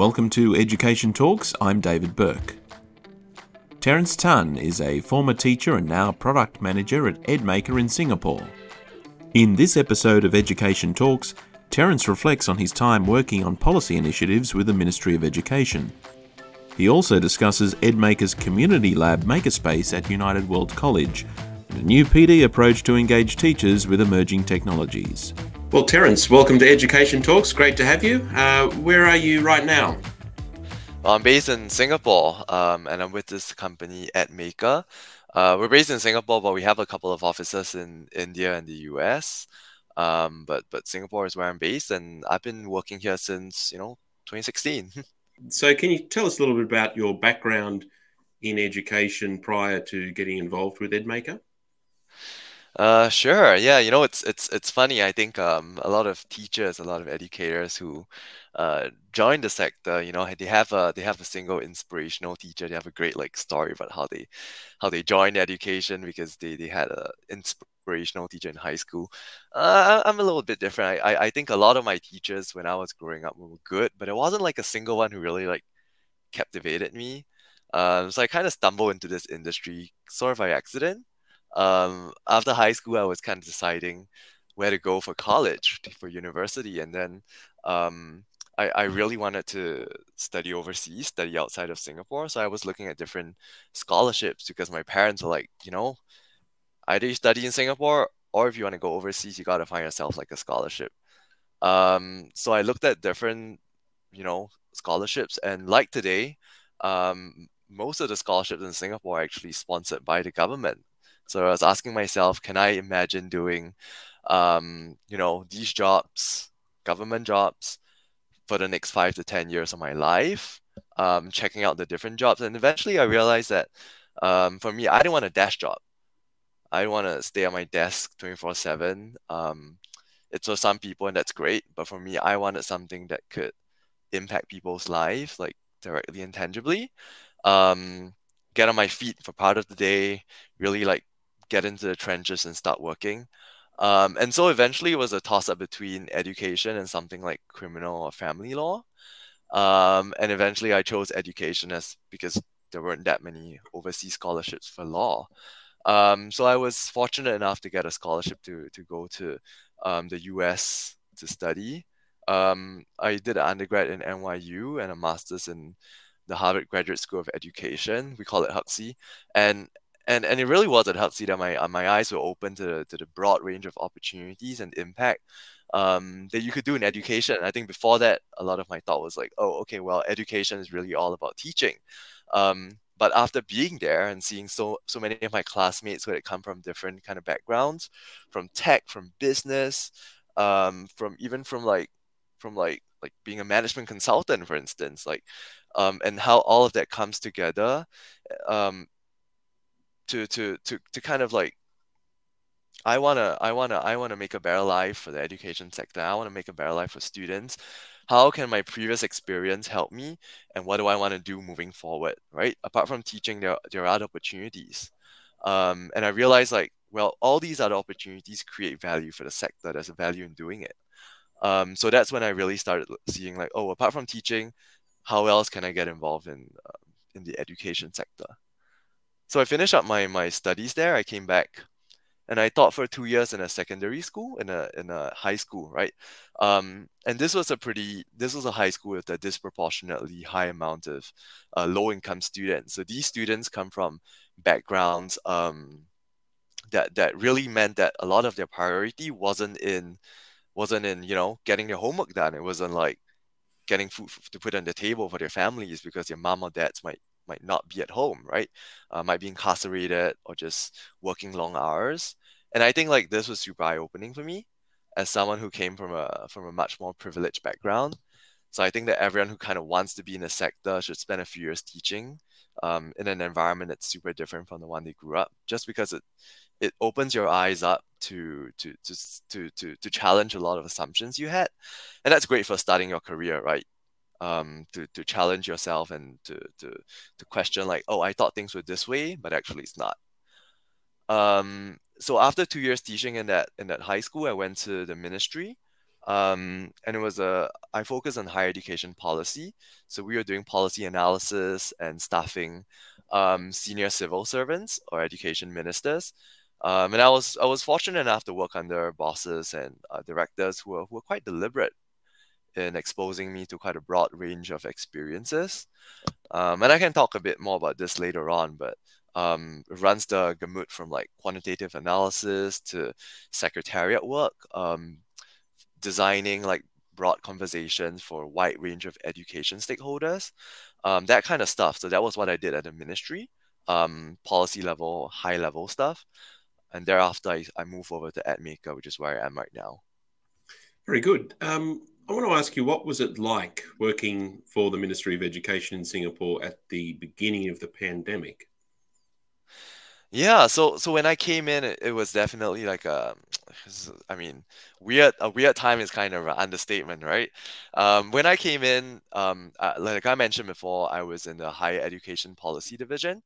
Welcome to Education Talks. I'm David Burke. Terence Tan is a former teacher and now product manager at edm8ker in Singapore. In this episode of Education Talks, Terence reflects on his time working on policy initiatives with the Ministry of Education. He also discusses edm8ker's Community Lab Makerspace at United World College and a new PD approach to engage teachers with emerging technologies. Well, Terence, welcome to Education Talks. Great to have you. Uh, where are you right now? Well, I'm based in Singapore, um, and I'm with this company edm8ker. Uh, we're based in Singapore, but we have a couple of offices in India and the US. Um, but but Singapore is where I'm based, and I've been working here since you know 2016. so, can you tell us a little bit about your background in education prior to getting involved with edm8ker? Uh, sure. Yeah, you know, it's it's it's funny. I think um, a lot of teachers, a lot of educators who uh, join the sector, you know, they have a they have a single inspirational teacher. They have a great like story about how they how they joined education because they they had a inspirational teacher in high school. Uh, I'm a little bit different. I, I I think a lot of my teachers when I was growing up were good, but it wasn't like a single one who really like captivated me. Um, so I kind of stumbled into this industry sort of by accident um, after high school, I was kind of deciding where to go for college, for university, and then um, I, I really wanted to study overseas, study outside of Singapore. So I was looking at different scholarships because my parents were like, you know, either you study in Singapore or if you want to go overseas, you got to find yourself like a scholarship. Um, so I looked at different, you know, scholarships, and like today, um, most of the scholarships in Singapore are actually sponsored by the government. So I was asking myself, can I imagine doing, um, you know, these jobs, government jobs, for the next five to ten years of my life, um, checking out the different jobs, and eventually I realized that um, for me, I didn't want a desk job. I want to stay at my desk twenty four seven. Um, it's for some people, and that's great. But for me, I wanted something that could impact people's lives, like directly and tangibly. Um, get on my feet for part of the day, really like get into the trenches and start working. Um, and so eventually it was a toss up between education and something like criminal or family law. Um, and eventually I chose education as because there weren't that many overseas scholarships for law. Um, so I was fortunate enough to get a scholarship to, to go to um, the US to study. Um, I did an undergrad in NYU and a master's in the Harvard Graduate School of Education. We call it HGSE. And and and it really was at Huxley that my uh, my eyes were open to the, to the broad range of opportunities and impact um, that you could do in education. I think before that, a lot of my thought was like, oh, okay, well, education is really all about teaching. Um, but after being there and seeing so so many of my classmates who had come from different kind of backgrounds, from tech, from business, um, from even from like from like like being a management consultant, for instance, like um, and how all of that comes together um, to to to to kind of like I wanna I wanna I wanna make a better life for the education sector. I wanna make a better life for students. How can my previous experience help me, and what do I want to do moving forward? Right. Apart from teaching, there there are other opportunities, um, and I realized like well, all these other opportunities create value for the sector. There's a value in doing it. Um, so that's when I really started seeing like, oh, apart from teaching, how else can I get involved in uh, in the education sector? So I finished up my my studies there. I came back, and I taught for two years in a secondary school, in a in a high school, right? Um, and this was a pretty this was a high school with a disproportionately high amount of uh, low income students. So these students come from backgrounds um, that that really meant that a lot of their priority wasn't in wasn't in you know getting their homework done. It wasn't like getting food to put on the table for their families because their mom or dads might might not be at home, right? Uh, might be incarcerated or just working long hours. And I think like this was super eye opening for me as someone who came from a from a much more privileged background. So I think that everyone who kind of wants to be in a sector should spend a few years teaching um, in an environment that's super different from the one they grew up, just because it it opens your eyes up to to to to to, to challenge a lot of assumptions you had, and that's great for starting your career, right? Um, to, to challenge yourself and to, to, to question like, oh, I thought things were this way, but actually it's not. Um, so after two years teaching in that in that high school, I went to the ministry Um, and it was a I focused on higher education policy. So we were doing policy analysis and staffing um, senior civil servants or education ministers. Um, and I was I was fortunate enough to work under bosses and uh, directors who were, who were quite deliberate in exposing me to quite a broad range of experiences. Um, and I can talk a bit more about this later on, but um, runs the gamut from like quantitative analysis to secretariat work, um, designing like broad conversations for a wide range of education stakeholders, um, that kind of stuff. So that was what I did at the ministry, um, policy level, high level stuff. And thereafter, I, I moved over to edm8ker, which is where I am right now. Very good. Um, I want to ask you, what was it like working for the Ministry of Education in Singapore at the beginning of the pandemic? Yeah, so so when I came in, it, it was definitely like a, I mean, weird. A weird time is kind of an understatement, right? Um, when I came in, um, like I mentioned before, I was in the higher education policy division,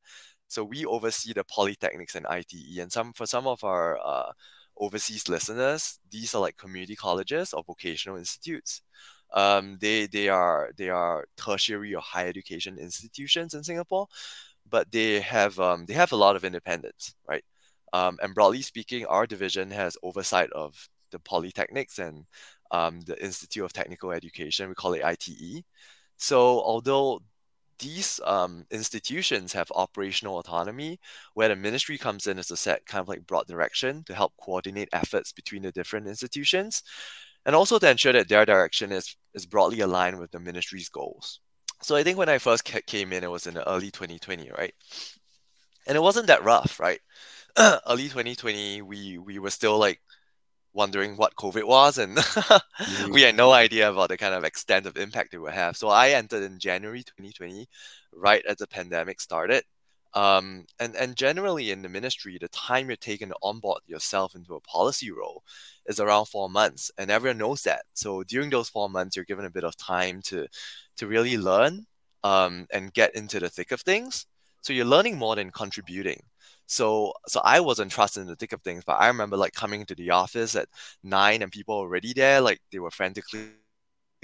so we oversee the polytechnics and ITE. And some for some of our uh, overseas listeners, these are like community colleges or vocational institutes. Um, they they are they are tertiary or higher education institutions in Singapore but they have um, they have a lot of independence, right? Um, and broadly speaking, our division has oversight of the polytechnics and um, the Institute of Technical Education. We call it ITE. So although these um, institutions have operational autonomy, where the ministry comes in as a set kind of like broad direction to help coordinate efforts between the different institutions, and also to ensure that their direction is is broadly aligned with the ministry's goals. So I think when I first came in, it was in the early 2020, right? And it wasn't that rough, right? early 2020, we we were still like wondering what COVID was, and mm. we had no idea about the kind of extent of impact it would have. So I entered in January 2020, right as the pandemic started. Um, and and generally in the ministry, the time you're taking to onboard yourself into a policy role is around four months, and everyone knows that. So during those four months, you're given a bit of time to to really learn um, and get into the thick of things. So you're learning more than contributing. So so I wasn't trusted in the thick of things, but I remember like coming to the office at nine and people already there, like they were frantically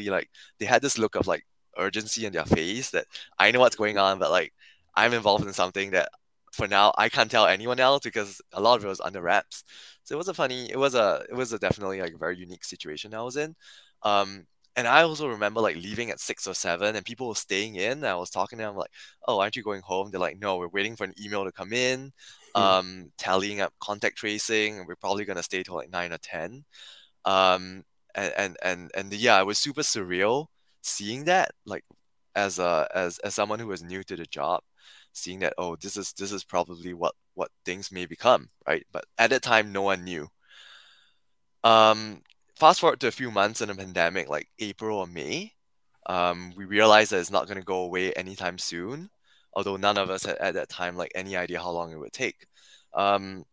like they had this look of like urgency in their face that I know what's going on, but like I'm involved in something that for now I can't tell anyone else because a lot of it was under wraps. So it was a funny, it was a, it was a definitely like a very unique situation I was in. Um, and I also remember like leaving at six or seven and people were staying in. I was talking to them like, oh, aren't you going home? They're like, no, we're waiting for an email to come in, hmm. um, tallying up contact tracing. We're probably gonna stay till like nine or ten. Um, and and and, and yeah, it was super surreal seeing that like as a as as someone who was new to the job seeing that oh this is this is probably what what things may become right but at that time no one knew um fast forward to a few months in a pandemic like april or may um we realized that it's not going to go away anytime soon although none of us had at that time like any idea how long it would take um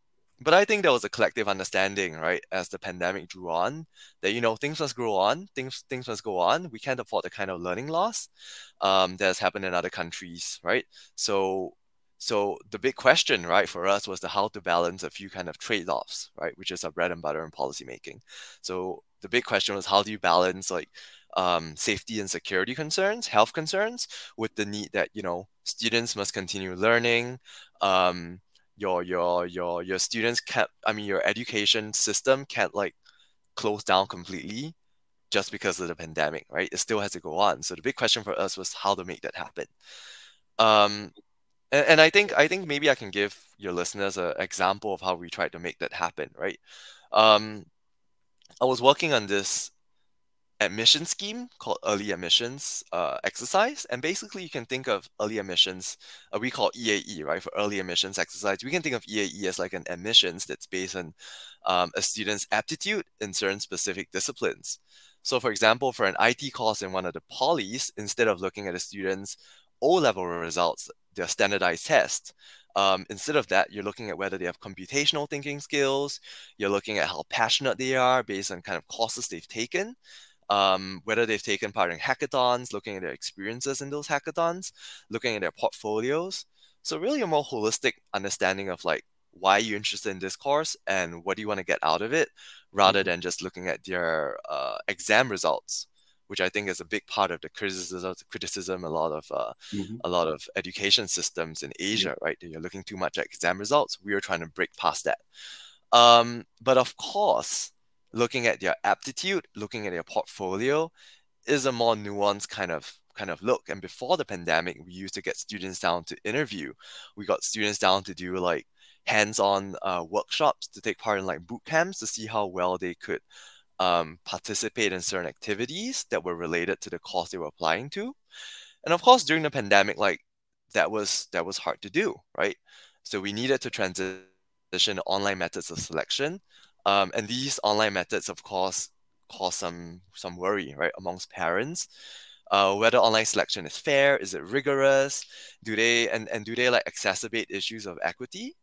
but I think there was a collective understanding, right, as the pandemic drew on, that you know things must grow on, things things must go on. We can't afford the kind of learning loss um, that has happened in other countries, right? So, so the big question, right, for us was the how to balance a few kind of trade-offs, right, which is our bread and butter in policymaking. So the big question was how do you balance like um, safety and security concerns, health concerns, with the need that you know students must continue learning. Um, your your your your students can't i mean your education system can't like close down completely just because of the pandemic right it still has to go on so the big question for us was how to make that happen um and, and i think i think maybe i can give your listeners an example of how we tried to make that happen right um i was working on this admission scheme called early admissions uh, exercise. And basically, you can think of early admissions, uh, we call EAE, right, for early admissions exercise. We can think of EAE as like an admissions that's based on um, a student's aptitude in certain specific disciplines. So, for example, for an IT course in one of the polys, instead of looking at a student's O level results, their standardized test, um, instead of that, you're looking at whether they have computational thinking skills. You're looking at how passionate they are based on kind of courses they've taken um, whether they've taken part in hackathons, looking at their experiences in those hackathons, looking at their portfolios. So really a more holistic understanding of like why you're interested in this course and what do you want to get out of it rather Mm-hmm. than just looking at their uh, exam results which i think is a big part of the criticism criticism a lot of uh, Mhm. a lot of education systems in asia right you're looking too much at exam results we are trying to break past that um, but of course looking at their aptitude looking at their portfolio is a more nuanced kind of kind of look. And before the pandemic, we used to get students down to interview. We got students down to do like hands-on uh, workshops to take part in like boot camps to see how well they could um, participate in certain activities that were related to the course they were applying to. And of course, during the pandemic, like that was that was hard to do, right? So we needed to transition online methods of selection. Um, and these online methods, of course, cause some some worry, right, amongst parents. Uh, whether online selection is fair, is it rigorous? Do they and, and do they like exacerbate issues of equity,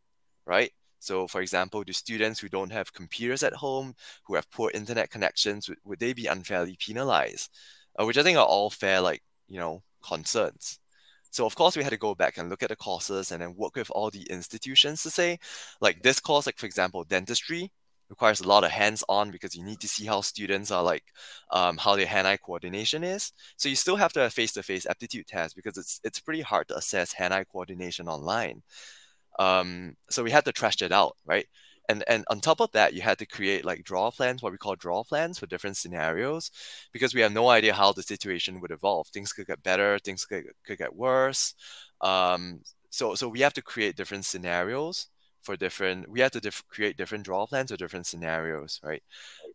right? So, for example, do students who don't have computers at home, who have poor internet connections, would, would they be unfairly penalized? Uh, which I think are all fair, like you know, concerns. So of course we had to go back and look at the courses and then work with all the institutions to say, like this course, like for example, dentistry, requires a lot of hands-on because you need to see how students are like um, how their hand-eye coordination is so you still have to have face-to-face aptitude tests because it's it's pretty hard to assess hand-eye coordination online um, so we had to trash it out right? And and on top of that you had to create like drawer plans what we call drawer plans for different scenarios because we have no idea how the situation would evolve. Things could get better things could, could get worse. Um, so so we have to create different scenarios for different we have to diff- create different drawer plans for different scenarios right?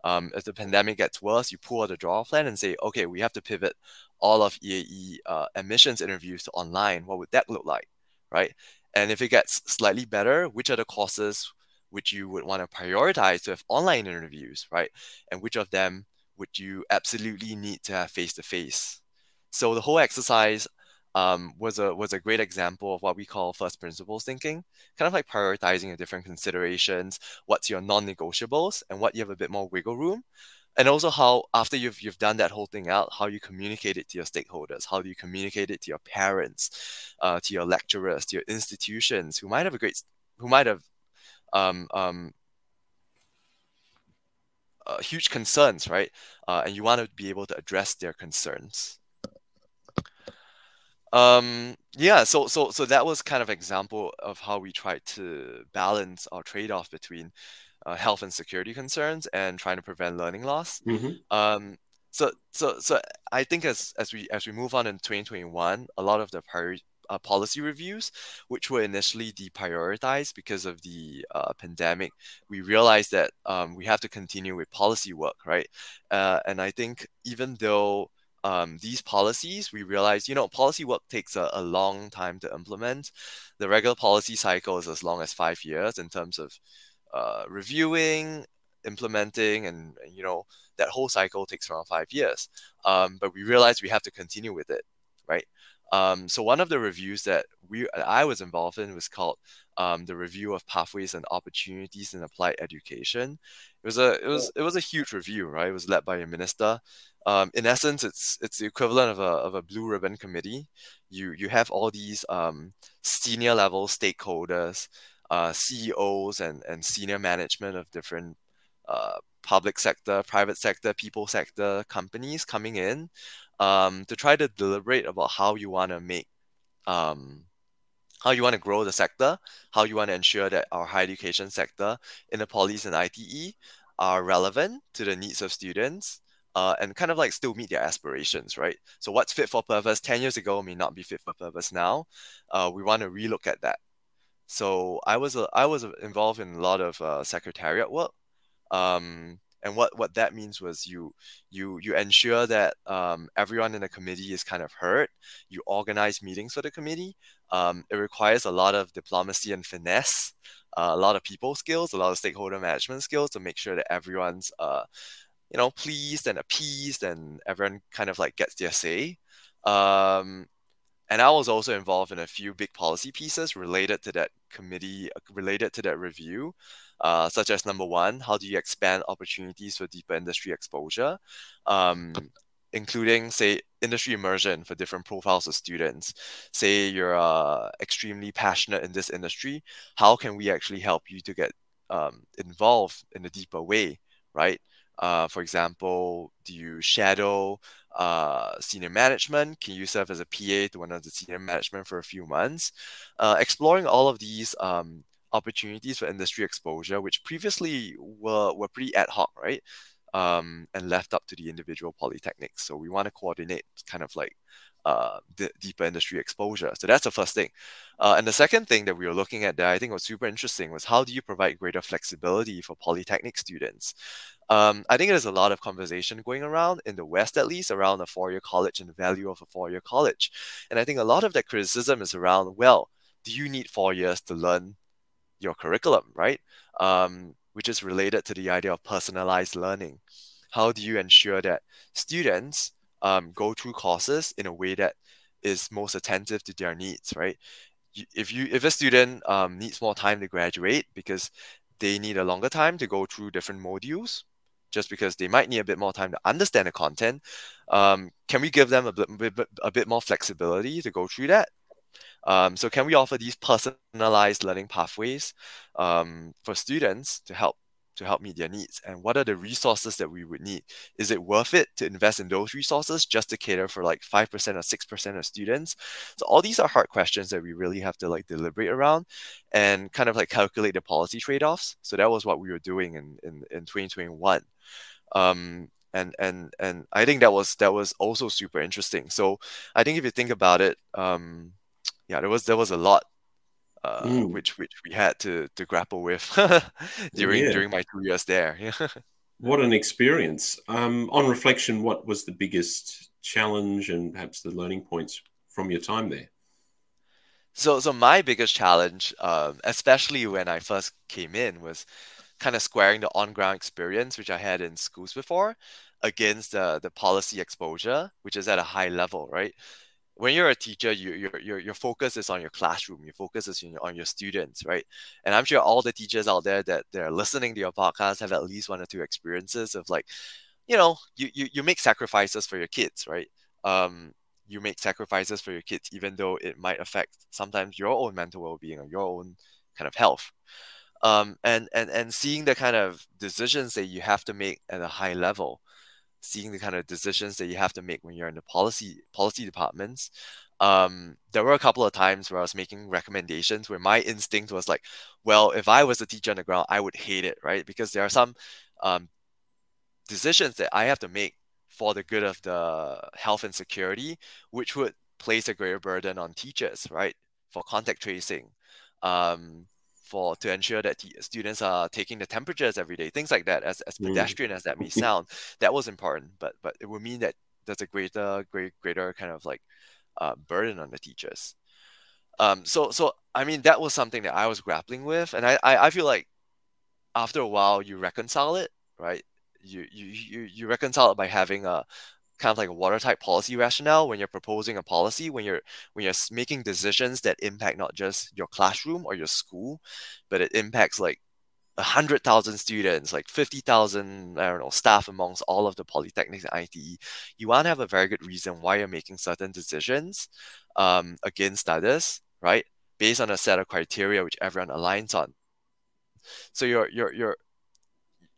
Um, if the pandemic gets worse you pull out the drawer plan and say okay we have to pivot all of eae uh, admissions interviews to online. What would that look like? Right and if it gets slightly better which are the courses which you would want to prioritize to have online interviews right? And which of them would you absolutely need to have face to face so the whole exercise um, was a was a great example of what we call first principles thinking, kind of like prioritizing the different considerations, what's your non-negotiables, and what you have a bit more wiggle room, and also how after you've you've done that whole thing out, how you communicate it to your stakeholders, how do you communicate it to your parents, uh, to your lecturers, to your institutions who might have a great who might have um, um, uh, huge concerns, right? Uh, and you want to be able to address their concerns. Um, yeah, so so so that was kind of example of how we tried to balance our trade-off between uh, health and security concerns and trying to prevent learning loss. Mhm. Um, so so so I think as as we as we move on in 2021, a lot of the priority uh, policy reviews, which were initially deprioritized because of the uh, pandemic, we realized that um, we have to continue with policy work, right? Uh, and I think even though um, these policies, we realize, you know, policy work takes a, a long time to implement. The regular policy cycle is as long as five years in terms of uh, reviewing, implementing, and you know that whole cycle takes around five years. Um, but we realized we have to continue with it, right? Um, so one of the reviews that we I was involved in was called um, the review of pathways and opportunities in applied education. It was a it was it was a huge review, right? It was led by a minister. Um, in essence, it's it's the equivalent of a, of a blue ribbon committee. You you have all these um, senior level stakeholders, uh, CEOs, and and senior management of different uh, public sector, private sector, people sector companies coming in um, to try to deliberate about how you want to make um, how you want to grow the sector, how you want to ensure that our higher education sector in the polys and ITE are relevant to the needs of students uh, and kind of like still meet their aspirations, right? So what's fit for purpose 10 years ago may not be fit for purpose now. Uh, we want to relook at that. So I was uh, I was involved in a lot of uh, secretariat work. Um, and what, what that means was you you you ensure that um, everyone in the committee is kind of heard. You organize meetings for the committee. Um, it requires a lot of diplomacy and finesse, uh, a lot of people skills, a lot of stakeholder management skills to make sure that everyone's uh, you know pleased and appeased and everyone kind of like gets their say. Um, and I was also involved in a few big policy pieces related to that committee, related to that review, uh, such as number one, how do you expand opportunities for deeper industry exposure, um, including, say, industry immersion for different profiles of students. Say you're uh, extremely passionate in this industry, how can we actually help you to get um, involved in a deeper way, right? Uh, for example, do you shadow uh, senior management? Can you serve as a PA to one of the senior management for a few months? Uh, exploring all of these um, opportunities for industry exposure, which previously were, were pretty ad hoc, right? Um, and left up to the individual polytechnics. So we want to coordinate kind of like uh, the deeper industry exposure. So that's the first thing. Uh, and the second thing that we were looking at that I think was super interesting was how do you provide greater flexibility for polytechnic students? Um, I think there's a lot of conversation going around in the West, at least, around a four-year college and the value of a four-year college. And I think a lot of that criticism is around, well, do you need four years to learn your curriculum, right? Um, which is related to the idea of personalized learning. How do you ensure that students um, go through courses in a way that is most attentive to their needs, right? If you if a student um, needs more time to graduate because they need a longer time to go through different modules, just because they might need a bit more time to understand the content, um, can we give them a bit, a bit more flexibility to go through that? Um, so can we offer these personalized learning pathways um, for students to help to help meet their needs and what are the resources that we would need? Is it worth it to invest in those resources just to cater for like 5% or 6% of students? So all these are hard questions that we really have to like deliberate around and kind of like calculate the policy trade-offs. So that was what we were doing in in, in 2021 um, and and and I think that was that was also super interesting. So I think if you think about it, um, yeah, there was there was a lot uh, mm. which which we had to to grapple with during yeah. during my two years there. what an experience! Um, on reflection, what was the biggest challenge and perhaps the learning points from your time there? So so my biggest challenge, um, especially when I first came in, was kind of squaring the on ground experience which I had in schools before against the the policy exposure, which is at a high level, right? When you're a teacher, you, your, your, your focus is on your classroom. Your focus is on your, on your students, right? And I'm sure all the teachers out there that they're listening to your podcast have at least one or two experiences of like, you know, you, you, you make sacrifices for your kids, right? Um, you make sacrifices for your kids, even though it might affect sometimes your own mental well-being or your own kind of health. Um, and, and, and seeing the kind of decisions that you have to make at a high level seeing the kind of decisions that you have to make when you're in the policy policy departments. Um, there were a couple of times where I was making recommendations where my instinct was like, well, if I was a teacher on the ground, I would hate it, right? Because there are some um, decisions that I have to make for the good of the health and security, which would place a greater burden on teachers, right? For contact tracing, um, for to ensure that students are taking the temperatures every day, things like that. As, as mm. pedestrian as that may sound, that was important, but but it would mean that there's a greater great greater kind of like uh, burden on the teachers. Um, so so I mean that was something that I was grappling with, and I, I, I feel like after a while you reconcile it, right? You you you you reconcile it by having a kind of like a watertight policy rationale when you're proposing a policy when you're when you're making decisions that impact not just your classroom or your school but it impacts like a hundred thousand students like 50,000 I don't know staff amongst all of the polytechnics and ITE you want to have a very good reason why you're making certain decisions um, against others right based on a set of criteria which everyone aligns on. So your your your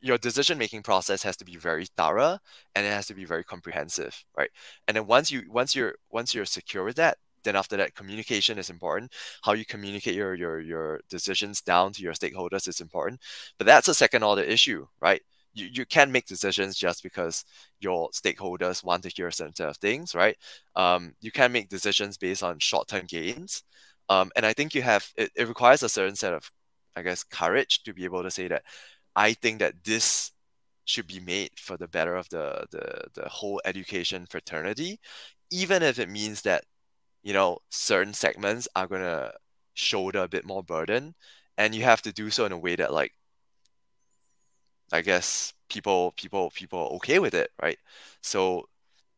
your decision making process has to be very thorough and it has to be very comprehensive right? And then once you once you're once you're secure with that then after that communication is important. How you communicate your your your decisions down to your stakeholders is important. But that's a second order issue right? You, you can't make decisions just because your stakeholders want to hear a certain set of things right? Um, you can make decisions based on short-term gains. Um, and i think you have it, it requires a certain set of i guess courage to be able to say that I think that this should be made for the better of the the, the whole education fraternity, even if it means that you know certain segments are gonna shoulder a bit more burden, and you have to do so in a way that like I guess people people people are okay with it, right? So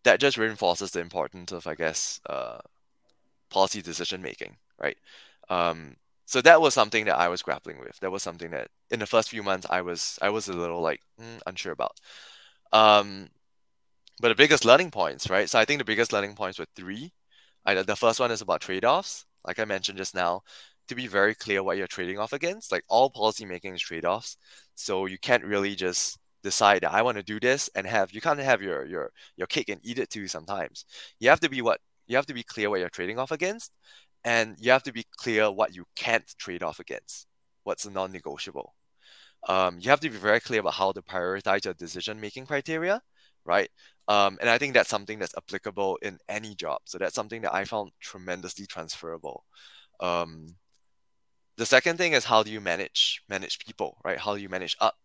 that just reinforces the importance of I guess uh, policy decision making, right? Um, so that was something that I was grappling with. That was something that in the first few months I was I was a little like mm, unsure about. Um, but the biggest learning points, right? So I think the biggest learning points were three. I, the first one is about trade-offs. Like I mentioned just now, to be very clear what you're trading off against. Like all policy making is trade-offs. So you can't really just decide that I want to do this and have you can't have your your your cake and eat it too sometimes. You have to be what you have to be clear what you're trading off against and you have to be clear what you can't trade off against. What's non-negotiable. Um, you have to be very clear about how to prioritize your decision making criteria, right? Um, and I think that's something that's applicable in any job. So that's something that I found tremendously transferable. Um, the second thing is how do you manage manage people, right? How do you manage up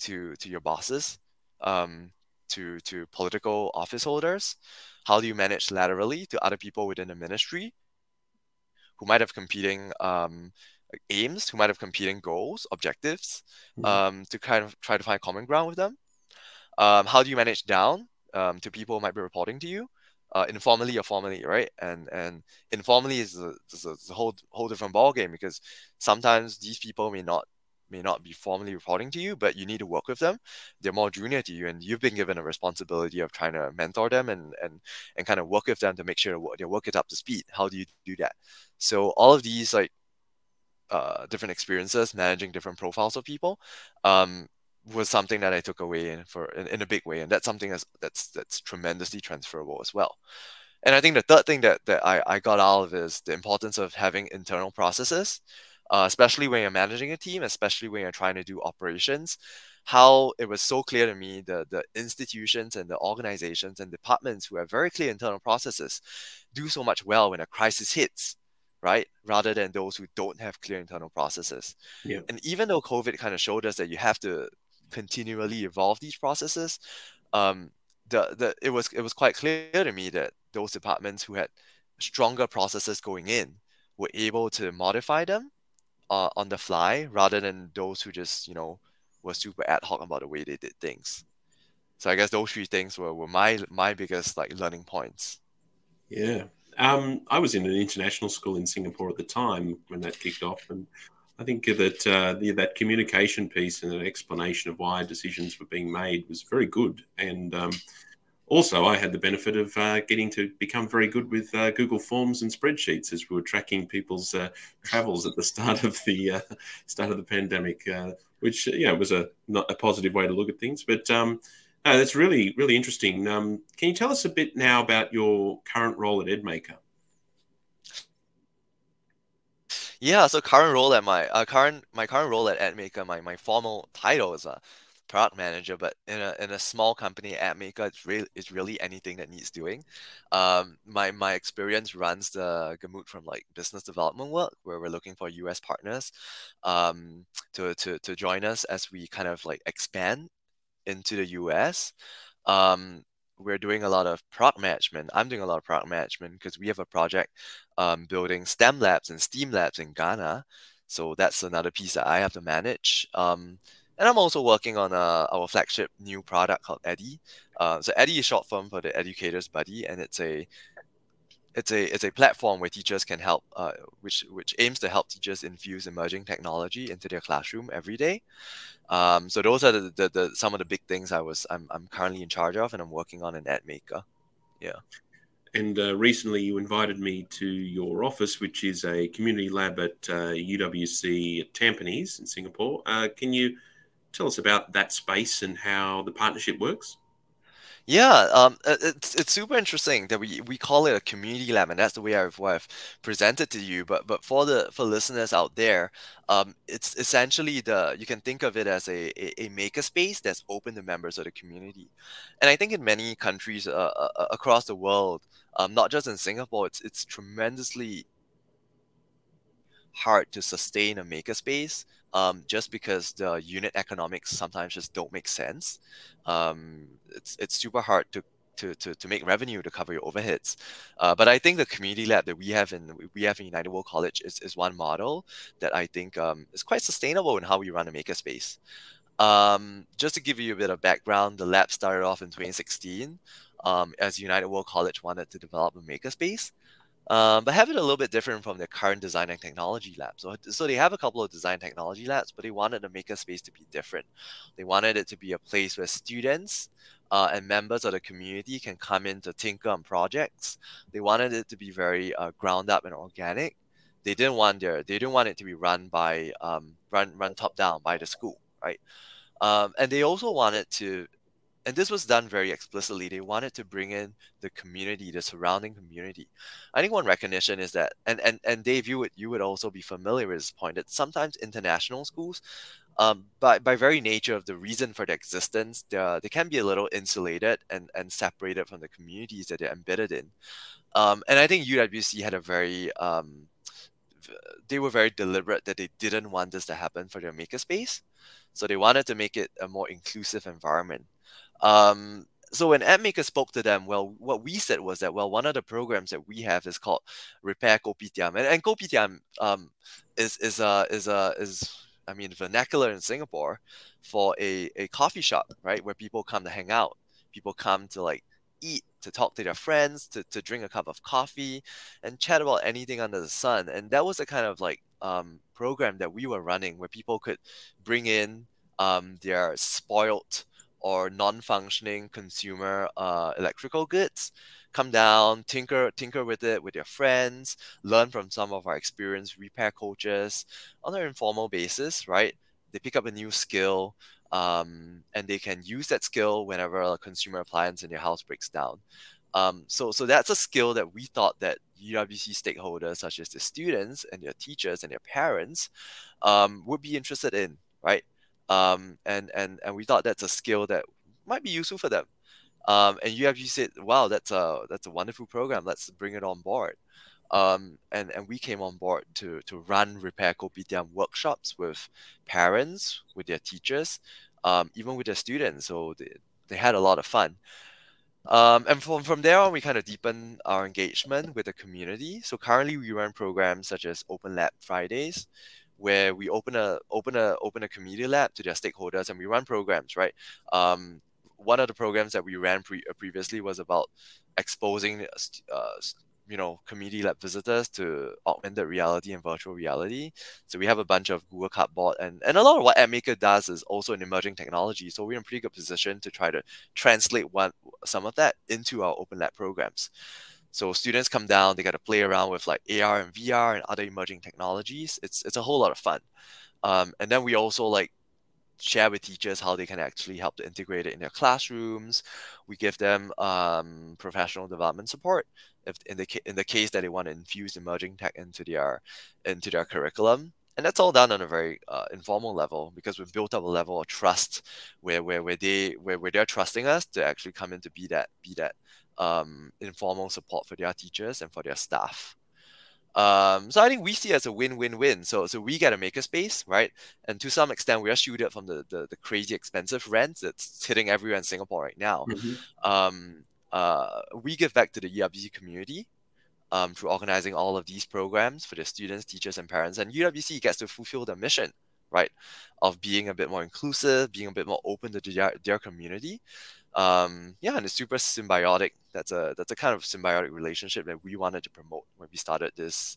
to to your bosses, um, to to political office holders? How do you manage laterally to other people within the ministry who might have competing um, aims, who might have competing goals, objectives, mm-hmm. um, to kind of try to find common ground with them? Um, how do you manage down um, to people who might be reporting to you? uh, informally or formally, right? And and informally is a, is a, is a whole whole different ball game because sometimes these people may not may not be formally reporting to you, but you need to work with them. They're more junior to you, and you've been given a responsibility of trying to mentor them and and and kind of work with them to make sure their work is up to speed. How do you do that? So all of these like uh, different experiences, managing different profiles of people, um, was something that I took away in for in, in a big way, and that's something that's that's that's tremendously transferable as well. And I think the third thing that that I, I got out of is the importance of having internal processes, uh, especially when you're managing a team, especially when you're trying to do operations. How it was so clear to me the the institutions and the organizations and departments who have very clear internal processes do so much well when a crisis hits right? Rather than those who don't have clear internal processes. Yeah. And even though COVID kind of showed us that you have to continually evolve these processes, um, the, the it was it was quite clear to me that those departments who had stronger processes going in were able to modify them uh, on the fly rather than those who just you know were super ad hoc about the way they did things. So I guess those three things were, were my my biggest like learning points. Yeah. Um, I was in an international school in Singapore at the time when that kicked off, and I think that uh, the, that communication piece and an explanation of why decisions were being made was very good. And um, also, I had the benefit of uh, getting to become very good with uh, Google Forms and spreadsheets as we were tracking people's uh, travels at the start of the uh, start of the pandemic, uh, which know was a not a positive way to look at things. But um, that's really really interesting. Um, can you tell us a bit now about your current role at edm8ker? Yeah, so current role at my uh, current my current role at edm8ker, my, my formal title is a product manager, but in a in a small company, edm8ker, it's really it's really anything that needs doing. Um, my my experience runs the gamut from like business development work, where we're looking for U.S. partners, um, to to to join us as we kind of like expand into the U.S. Um, we're doing a lot of product management. I'm doing a lot of product management because we have a project um, building STEM labs and STEAM labs in Ghana. So that's another piece that I have to manage. Um, and I'm also working on uh, our flagship new product called Eddy. Uh, so Eddy is short form for the Educator's Buddy, and it's a it's a it's a platform where teachers can help, uh, which which aims to help teachers infuse emerging technology into their classroom every day. Um, so those are the, the, the, some of the big things I was I'm, I'm currently in charge of, and I'm working on in edm8ker. Yeah. And uh, recently, you invited me to your office, which is a community lab at uh, UWC at Tampines in Singapore. Uh, can you tell us about that space and how the partnership works? Yeah, um, it's it's super interesting that we we call it a community lab, and that's the way I've, I've presented to you. But but for the for listeners out there, um, it's essentially the you can think of it as a, a, a makerspace that's open to members of the community, and I think in many countries uh, uh, uh across the world, um, not just in Singapore, it's it's tremendously hard to sustain a makerspace um, just because the unit economics sometimes just don't make sense. Um, it's it's super hard to to, to, to make revenue to cover your overheads. Uh, but I think the community lab that we have in we have in United World College is, is one model that I think um, is quite sustainable in how we run a makerspace. Um, just to give you a bit of background, the lab started off in 2016 um, as United World College wanted to develop a makerspace. Um, but have it a little bit different from their current design and technology lab. So, so they have a couple of design technology labs, but they wanted the makerspace to be different. They wanted it to be a place where students uh, and members of the community can come in to tinker on projects. They wanted it to be very uh, ground up and organic. They didn't want their they didn't want it to be run by um, run run top down by the school, right? Um, and they also wanted to, and this was done very explicitly. They wanted to bring in the community, the surrounding community. I think one recognition is that, and and and Dave, you would you would also be familiar with this point that sometimes international schools um, but by very nature of the reason for their existence, they can be a little insulated and, and separated from the communities that they're embedded in. Um, and I think UWC had a very, um, they were very deliberate that they didn't want this to happen for their makerspace. So they wanted to make it a more inclusive environment. Um, so when edm8ker spoke to them, well, what we said was that well, one of the programs that we have is called Repair Kopitiam, and, and Kopitiam um, is is a is a is I mean, vernacular in Singapore for a, a coffee shop, right? Where people come to hang out. People come to like eat, to talk to their friends, to, to drink a cup of coffee and chat about anything under the sun. And that was a kind of like um, program that we were running where people could bring in um, their spoiled or non-functioning consumer uh, electrical goods come down tinker tinker with it with your friends learn from some of our experienced repair coaches on an informal basis right? They pick up a new skill um, and they can use that skill whenever a consumer appliance in your house breaks down. Um, so so that's a skill that we thought that UWC stakeholders such as the students and their teachers and their parents um, would be interested in right um, and and and we thought that's a skill that might be useful for them. Um, and UFG said, "Wow, that's a that's a wonderful program. Let's bring it on board." Um, and and we came on board to to run repair kopitiam workshops with parents, with their teachers, um, even with their students. So they, they had a lot of fun. Um, and from, from there on, we kind of deepen our engagement with the community. So currently, we run programs such as Open Lab Fridays, where we open a open a open a community lab to their stakeholders and we run programs right? Um, one of the programs that we ran pre- uh, previously was about exposing uh, you know community lab visitors to augmented reality and virtual reality. So we have a bunch of google cardboard and, and a lot of what edm8ker does is also an emerging technology. So we're in a pretty good position to try to translate one some of that into our open lab programs so students come down, they got to play around with like AR and VR and other emerging technologies. It's it's a whole lot of fun. Um, and then we also like share with teachers how they can actually help to integrate it in their classrooms. We give them um, professional development support if in the in the case that they want to infuse emerging tech into their into their curriculum. And that's all done on a very uh, informal level because we've built up a level of trust where, where, where they where, where they're trusting us to actually come in to be that be that um, informal support for their teachers and for their staff. Um, so I think we see it as a win-win-win. So so we get a makerspace, right? And to some extent, we are shielded from the, the, the crazy expensive rent that's hitting everywhere in Singapore right now. Mm-hmm. Um, uh, we give back to the UWC community um, through organizing all of these programs for the students, teachers, and parents. And UWC gets to fulfill the mission, right, of being a bit more inclusive, being a bit more open to their, their community um, yeah, and it's super symbiotic. That's a that's a kind of symbiotic relationship that we wanted to promote when we started this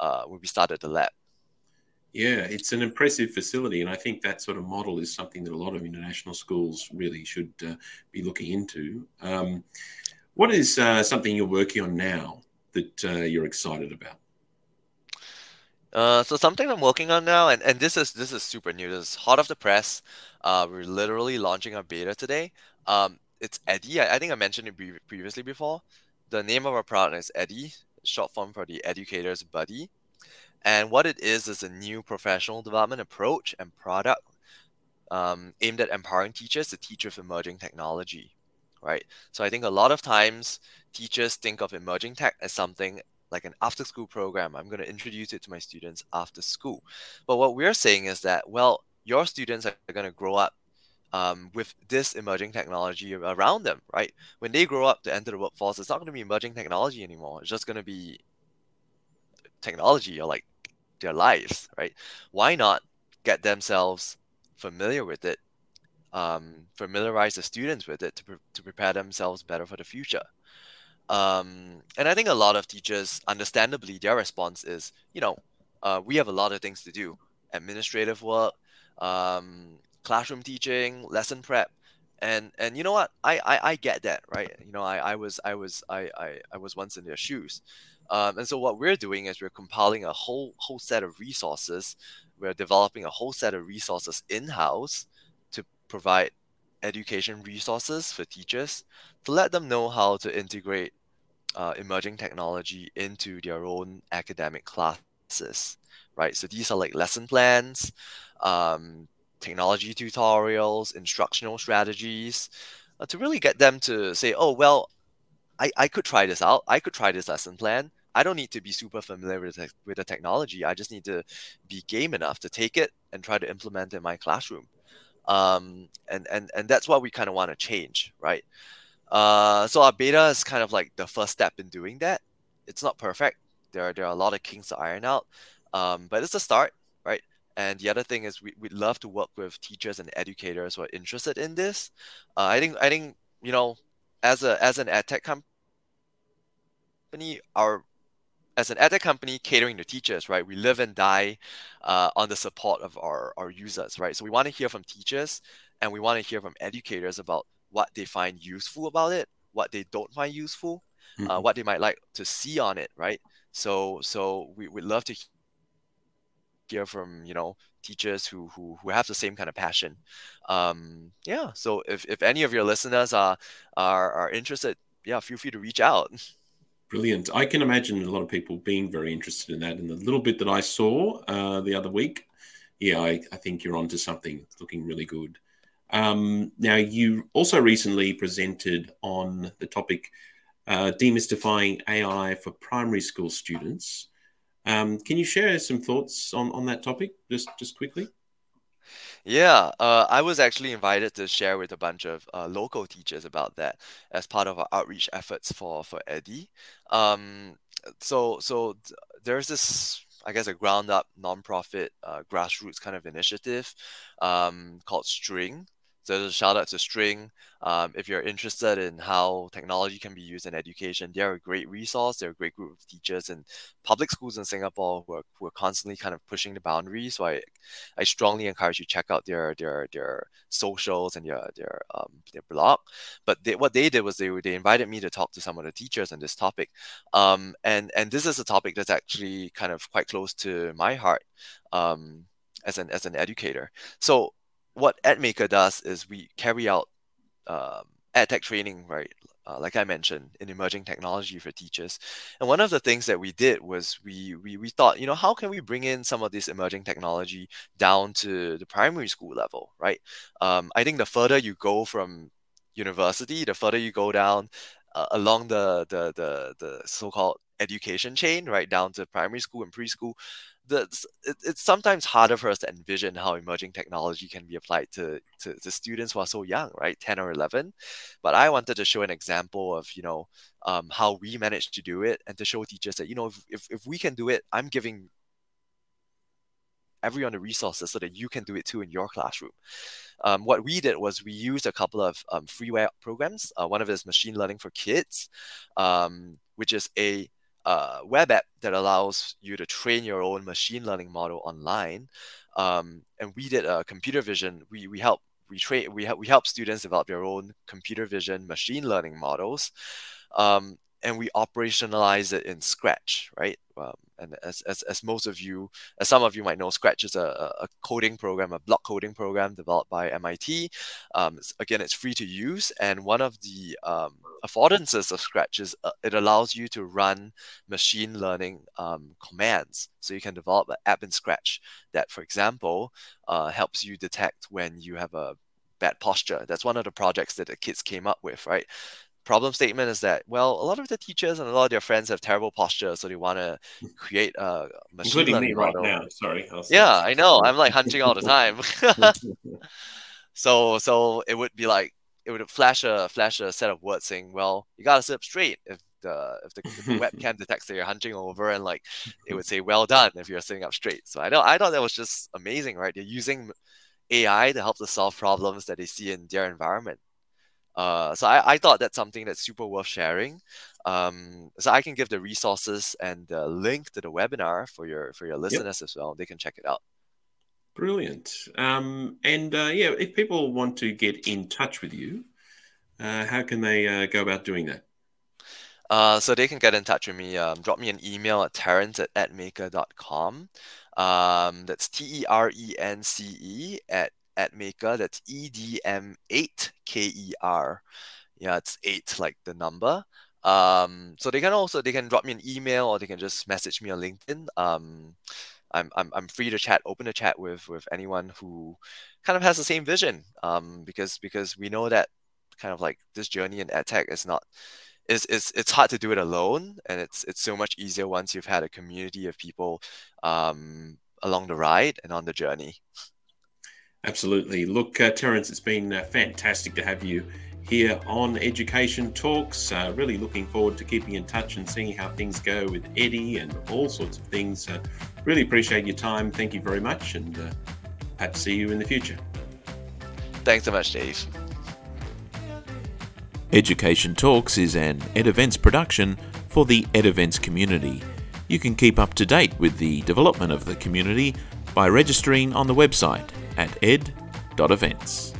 uh, when we started the lab. Yeah, it's an impressive facility, and I think that sort of model is something that a lot of international schools really should uh, be looking into. Um, what is uh, something you're working on now that uh, you're excited about? Uh, so something I'm working on now, and, and this is this is super new. This is hot off the press. Uh, we're literally launching our beta today. Um, it's Eddy. I, I think I mentioned it pre- previously before. The name of our product is Eddy, short form for the Educator's Buddy. And what it is is a new professional development approach and product um, aimed at empowering teachers to teach with emerging technology, right? So I think a lot of times teachers think of emerging tech as something like an after school program. I'm going to introduce it to my students after school. But what we're saying is that, well, your students are going to grow up um, with this emerging technology around them, right? When they grow up to enter the workforce, it's not going to be emerging technology anymore. It's just going to be technology or like their lives, right? Why not get themselves familiar with it, um, familiarize the students with it to, pre- to prepare themselves better for the future? Um, and I think a lot of teachers, understandably, their response is, you know, uh, we have a lot of things to do administrative work, um, classroom teaching, lesson prep. and and you know what? I, I i get that right? You know i i was i was i i, I was once in their shoes. Um, and so what we're doing is we're compiling a whole whole set of resources. We're developing a whole set of resources in-house to provide education resources for teachers to let them know how to integrate uh, emerging technology into their own academic classes right? So these are like lesson plans. Um, technology tutorials, instructional strategies, uh, to really get them to say, oh, well, I, I could try this out. I could try this lesson plan. I don't need to be super familiar with the, with the technology. I just need to be game enough to take it and try to implement it in my classroom. Um, and, and, and that's what we kind of want to change, right? Uh, so our beta is kind of like the first step in doing that. It's not perfect. There, there are a lot of kinks to iron out, um, but it's a start? And the other thing is we, we'd love to work with teachers and educators who are interested in this. Uh, I think I think you know as a as an edtech company, our as an edtech company catering to teachers, right? We live and die uh, on the support of our, our users, right? So we want to hear from teachers and we want to hear from educators about what they find useful about it, what they don't find useful, uh, mm-hmm. uh, what they might like to see on it, right? So so we would love to hear from you know teachers who who, who have the same kind of passion. Um, yeah so if, if any of your listeners are, are are interested yeah feel free to reach out. Brilliant. I can imagine a lot of people being very interested in that. And the little bit that i saw uh, the other week yeah I, I think you're onto something. Looking really good. Um, now you also recently presented on the topic uh, demystifying ai for primary school students um, can you share some thoughts on, on that topic just just quickly? Yeah, uh, I was actually invited to share with a bunch of uh, local teachers about that as part of our outreach efforts for for Eddy. Um, so so there's this I guess a ground up nonprofit uh, grassroots kind of initiative um, called String so shout out to String. Um, if you're interested in how technology can be used in education, they're a great resource. They're a great group of teachers in public schools in Singapore who are, who are constantly kind of pushing the boundaries. So I, I strongly encourage you to check out their their their socials and their their um, their blog. But they, what they did was they they invited me to talk to some of the teachers on this topic, um, and and this is a topic that's actually kind of quite close to my heart. Um, as an as an educator. So what edm8ker does is we carry out um, EdTech training, right? Uh, like I mentioned, in emerging technology for teachers. And one of the things that we did was we, we we thought, you know, how can we bring in some of this emerging technology down to the primary school level, right? Um, I think the further you go from university, the further you go down uh, along the the the, the so-called education chain, right down to primary school and preschool, the it, it's sometimes harder for us to envision how emerging technology can be applied to, to, to students who are so young, right, 10 or 11. But I wanted to show an example of, you know, um, how we managed to do it and to show teachers that, you know, if, if, if we can do it, I'm giving everyone the resources so that you can do it too in your classroom. Um, what we did was we used a couple of um, freeware programs. Uh, one of it is Machine Learning for Kids, um, which is a uh, web app that allows you to train your own machine learning model online. Um, and we did a computer vision. We we help we train we help we help students develop their own computer vision machine learning models. Um, and we operationalize it in Scratch, right? Um, and as, as, as most of you, as some of you might know, Scratch is a, a coding program, a block coding program developed by MIT. Um, it's, again, it's free to use, and one of the um, affordances of Scratch is uh, it allows you to run machine learning um, commands. So you can develop an app in Scratch that, for example, uh, helps you detect when you have a bad posture. That's one of the projects that the kids came up with, right? Problem statement is that well a lot of the teachers and a lot of their friends have terrible posture so they want to mm. create a machine including learning me right now sorry yeah i know i'm like hunching all the time. So so it would be like it would flash a flash a set of words saying well you gotta sit up straight if the if the, if the webcam detects that you're hunching over and like it would say well done if you're sitting up straight. So i know i thought that was just amazing right? They're using ai to help to solve problems that they see in their environment uh, so I, I thought that's something that's super worth sharing. Um, so I can give the resources and the link to the webinar for your for your listeners yep. as well. They can check it out. Brilliant. Um, and uh, yeah, if people want to get in touch with you, uh, how can they uh, go about doing that? Uh, so they can get in touch with me. Um, drop me an email at terence at edm8ker.com. Um, that's T E R E N C E at edm8ker. That's E D M 8 K E R. Yeah, it's eight like the number. Um, so they can also they can drop me an email or they can just message me on LinkedIn. Um, I'm, I'm, I'm free to chat, open to chat with with anyone who kind of has the same vision. Um, because because we know that kind of like this journey in edtech is not is it's it's hard to do it alone, and it's it's so much easier once you've had a community of people um, along the ride and on the journey. Absolutely. Look, uh, Terence, it's been uh, fantastic to have you here on Education Talks. Uh, really looking forward to keeping in touch and seeing how things go with Eddy and all sorts of things. Uh, really appreciate your time. Thank you very much, and uh, perhaps see you in the future. Thanks so much, Dave. Education Talks is an Ed Events production for the Ed Events community. You can keep up to date with the development of the community by registering on the website at ed.events.